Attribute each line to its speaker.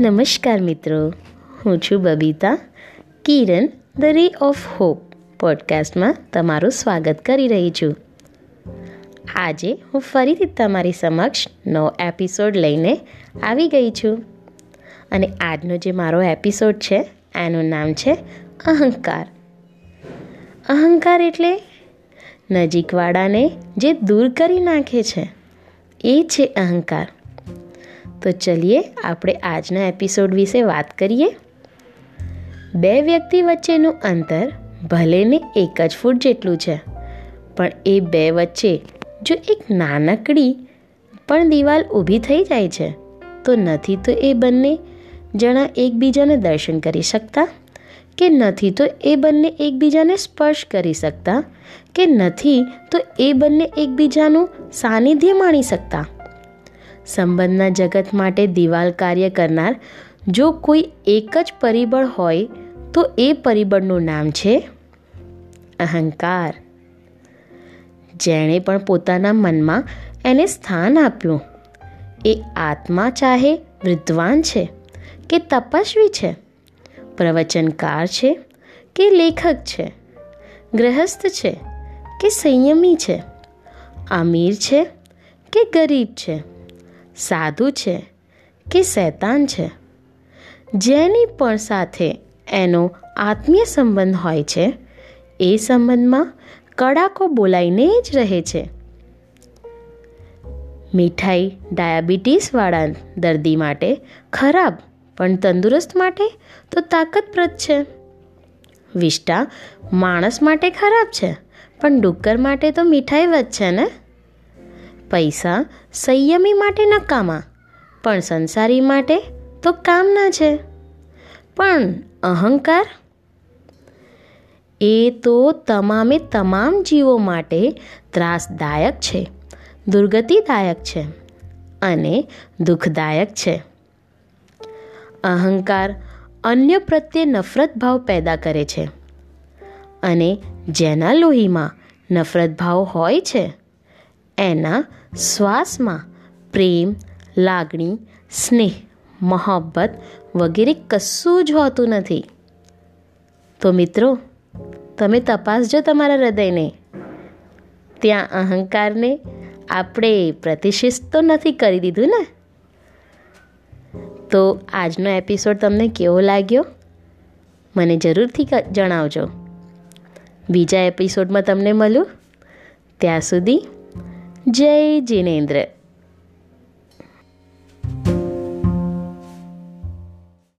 Speaker 1: નમસ્કાર મિત્રો. હું છું Babita. Kiran the ray of hope પોડકાસ્ટમાં તમારું સ્વાગત કરી રહી છું. આજે હું ફરીથી તમારી સમક્ષ નવો એપિસોડ લઈને આવી ગઈ છું. અને આજનો જે મારો એપિસોડ છે, એનું નામ છે અહંકાર. અહંકાર એટલે નજીકવાળાને જે દૂર કરી નાખે છે, એ છે અહંકાર. તો ચલીએ, આપણે આજના એપિસોડ વિશે વાત કરીએ. બે વ્યક્તિ વચ્ચેનું અંતર ભલેને એક જ ફૂટ જેટલું છે, પણ એ બે વચ્ચે જો એક નાનકડી પણ દિવાલ ઊભી થઈ જાય છે, તો નથી તો એ બંને જણા એકબીજાને દર્શન કરી શકતા? કે નથી તો એ બંને એકબીજાને સ્પર્શ કરી શકતા? કે નથી તો એ બંને એકબીજાનું સાનિધ્ય માણી શકતા? સંબંધના જગત માટે દિવાલ કાર્ય કરનાર જો કોઈ એક જ પરિબળ હોય, તો એ પરિબળનું નામ છે અહંકાર. જેણે પણ પોતાના મનમાં એને સ્થાન આપ્યું. એ આત્મા ચાહે વિદ્વાન છે કે તપસ્વી છે, પ્રવચનકાર છે કે લેખક છે, ગ્રહસ્થ છે કે સંયમી છે અમીર છે કે ગરીબ છે. સાધુ છે કે શૈતાન છે? જેની પણ સાથે એનો આત્મીય સંબંધ હોય છે, એ સંબંધમાં કડાકો બોલાઈને જ રહે છે. મીઠાઈ ડાયાબિટીસવાળા દર્દી માટે ખરાબ, પણ તંદુરસ્ત માટે તો તાકતપ્રદ છે. વિષ્ટા માણસ માટે ખરાબ છે, પણ ડુક્કર માટે તો મીઠાઈ વધ છે ને? પૈસા સંયમી માટે નકામા, પણ સંસારી માટે તો કામના છે. પણ અહંકાર? એ તો તમામે તમામ જીવો માટે ત્રાસદાયક છે, દુર્ગતિદાયક છે અને દુઃખદાયક છે. અહંકાર અન્ય પ્રત્યે નફરત ભાવ પેદા કરે છે અને જેના લોહીમાં નફરત ભાવ હોય છે એના શ્વાસમાં પ્રેમ, લાગણી, સ્નેહ, મોહબ્બત વગેરે કશું જ હોતું નથી. તો મિત્રો, તમે તપાસજો તમારા હૃદયને. ત્યાં અહંકારને આપણે પ્રતિષ્ઠિત તો નથી કરી દીધું ને? તો આજનો એપિસોડ તમને કેવો લાગ્યો? મને જરૂરથી જણાવજો. બીજા એપિસોડમાં તમને મળું. ત્યાં સુધી જય જિનેન્દ્ર